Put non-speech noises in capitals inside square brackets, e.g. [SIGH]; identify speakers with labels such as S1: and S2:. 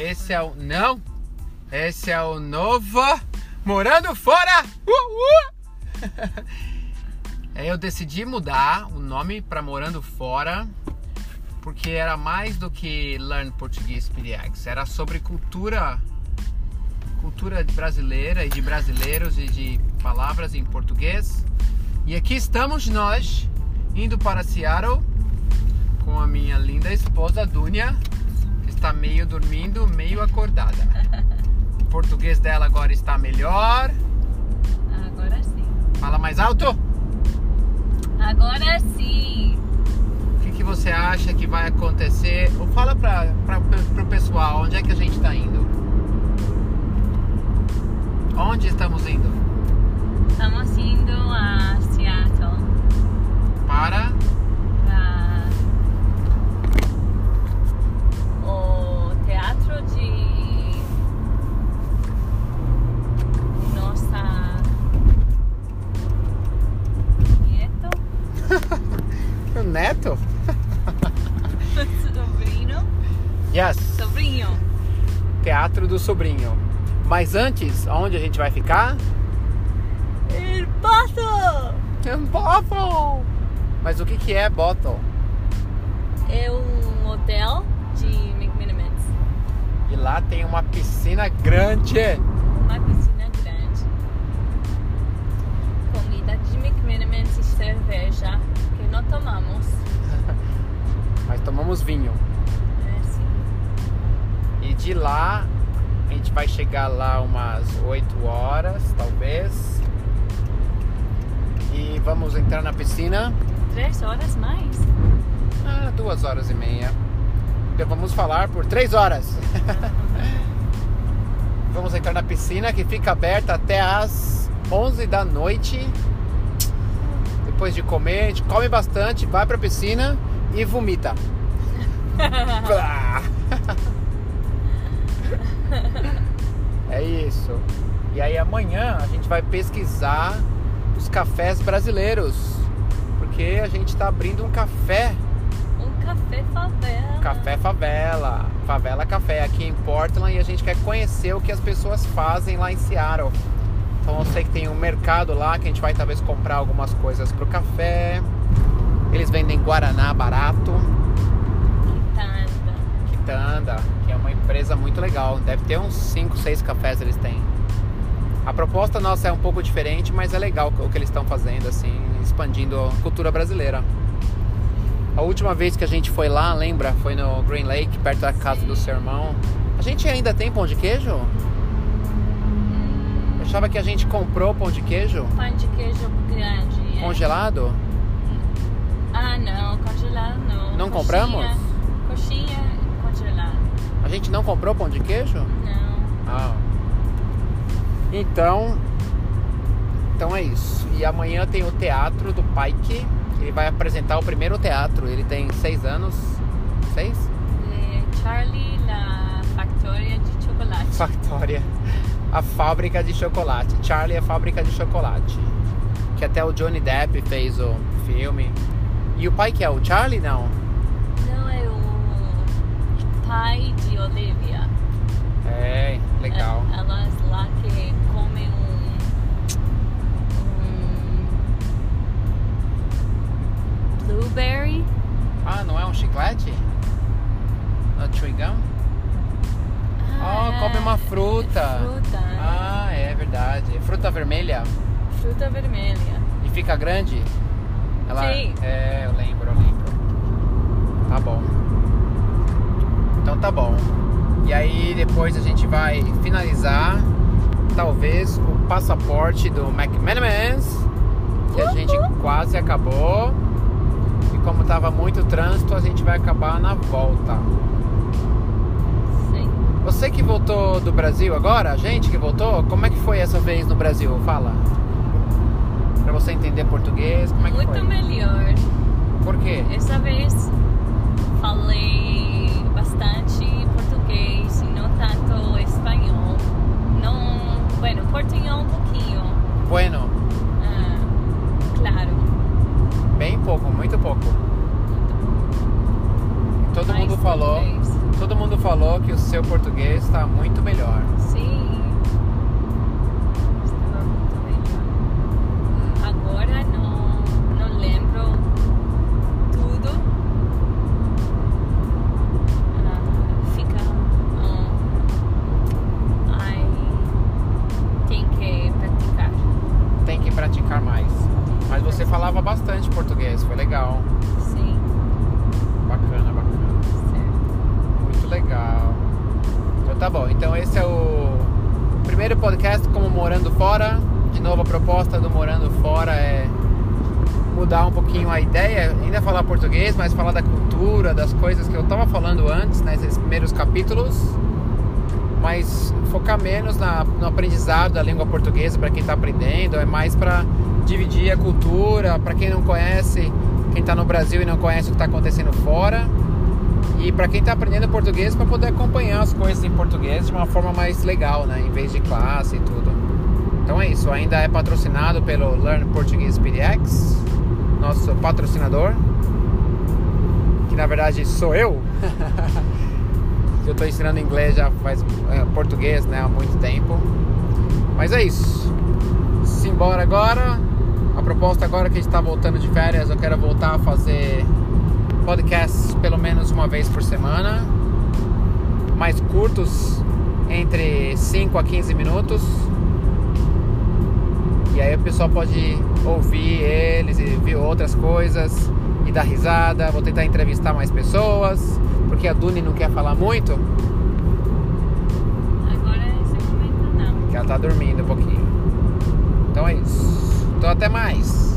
S1: Esse é o. Não! Esse é o novo Morando Fora! Uh, uh! [LAUGHS] Eu decidi mudar o nome para Morando Fora porque era mais do que Learn Português PDX. Era sobre cultura cultura brasileira e de brasileiros e de palavras em português. E aqui estamos nós indo para Seattle com a minha linda esposa Dunia, está meio dormindo, meio acordada. O português dela agora está melhor.
S2: Agora sim.
S1: Fala mais alto.
S2: Agora sim.
S1: O que, que você acha que vai acontecer? Ou fala para o pessoal onde é que a gente está indo. Onde estamos indo?
S2: Estamos indo a Seattle
S1: Para
S2: para
S1: neto?
S2: sobrinho,
S1: Yes.
S2: sobrinho.
S1: Teatro do Sobrinho. Mas antes, onde a gente vai ficar?
S2: El Paso
S1: Em Bottle. Mas o que, que é Bottle?
S2: é um hotel de McMinimans.
S1: E lá tem uma piscina grande.
S2: Uma piscina grande. Comida de McMinimans e cerveja tomamos. [LAUGHS]
S1: Mas tomamos vinho.
S2: É sim.
S1: E de lá, a gente vai chegar lá umas 8 horas, talvez. E vamos entrar na piscina.
S2: Três horas mais.
S1: Ah, duas horas e meia. Então vamos falar por três horas. [LAUGHS] vamos entrar na piscina que fica aberta até as 11 da noite. Depois de comer, a gente come bastante, vai pra piscina e vomita. [LAUGHS] [LAUGHS] É isso. E aí amanhã a gente vai pesquisar os cafés brasileiros. Porque a gente tá abrindo um café
S2: Um café favela.
S1: Café Favela, Favela Café aqui em Portland e a gente quer conhecer o que as pessoas fazem lá em Seattle. Então eu sei que tem um mercado lá que a gente vai talvez comprar algumas coisas pro café. Eles vendem Guaraná barato,
S2: Quitanda.
S1: Quitanda, que é uma empresa muito legal. Deve ter uns 5, 6 cafés eles têm. A proposta nossa é um pouco diferente, mas é legal o que eles estão fazendo, assim, expandindo a cultura brasileira. A última vez que a gente foi lá, lembra? Foi no Green Lake, perto da casa do seu irmão. A gente ainda tem pão de queijo? Achava que a gente comprou pão de queijo
S2: Pão de queijo grande. é.
S1: congelado.
S2: Ah, não. Congelado não.
S1: Não
S2: Coxinha-
S1: compramos?
S2: Coxinha congelado.
S1: A gente não comprou pão de queijo?
S2: Não.
S1: Ah. Então, então é isso. E amanhã tem o teatro do Pike. Ele vai apresentar o primeiro teatro. Ele tem seis anos. Seis?
S2: É Charlie na Factoria de Chocolate.
S1: Factória. A fábrica de chocolate. Charlie é a fábrica de chocolate. Que até o Johnny Depp fez o filme. E o pai que é o Charlie não?
S2: Não é o pai de Olivia.
S1: É, legal.
S2: É- Elas lá que
S1: Fruta vermelha?
S2: Fruta vermelha.
S1: E fica grande?
S2: Sim.
S1: É, eu lembro, eu lembro. Tá bom. Então tá bom. E aí depois a gente vai finalizar, talvez, o passaporte do McManamans, que a gente quase acabou. E como tava muito trânsito, a gente vai acabar na volta. Você que voltou do Brasil agora, a gente que voltou, como é que foi essa vez no Brasil? Fala. Pra você entender português, como é que
S2: Muito
S1: foi?
S2: melhor.
S1: Por quê?
S2: Essa vez falei bastante português e não tanto espanhol. Não, bueno, portunhol um pouquinho.
S1: Bueno,
S2: Ah, claro.
S1: bem pouco, muito pouco. Todo
S2: Mais
S1: mundo falou,
S2: português
S1: todo mundo falou que o seu português está muito melhor.
S2: Sim. Estava muito melhor. Agora não, não lembro tudo. Ah, fica. Ah, um, tem que praticar.
S1: Tem que praticar mais.
S2: Mas você falava
S1: bastante português, foi legal.
S2: Sim.
S1: Bacana, bacana. Sim. Legal. Então tá bom. Então esse é o primeiro podcast como Morando Fora. De novo, a proposta do Morando Fora é mudar um pouquinho a ideia, ainda falar português, mas falar da cultura, das coisas que eu tava falando antes, né, nesses primeiros capítulos. Mas focar menos na, no aprendizado da língua portuguesa para quem está aprendendo, é mais para dividir a cultura, para quem não conhece, quem está no Brasil e não conhece o que está acontecendo fora. E para quem está aprendendo português, para poder acompanhar as coisas em português de uma forma mais legal, né? Em vez de classe e tudo. Então é isso. Ainda é patrocinado pelo Learn Portuguese PDX, nosso patrocinador, que na verdade sou eu. [LAUGHS] eu estou ensinando inglês já faz é, português, né? Há muito tempo. Mas é isso. Simbora agora. A proposta agora que a gente está voltando de férias, eu quero voltar a fazer podcasts pelo menos uma vez por semana, mais curtos, entre 5 a 15 minutos. E aí o pessoal pode ouvir eles e ver outras coisas e dar risada. Vou tentar entrevistar mais pessoas, porque a Duni não quer falar muito,
S2: Agora esse momento não.
S1: porque ela tá dormindo um pouquinho. Então é isso. Então até mais.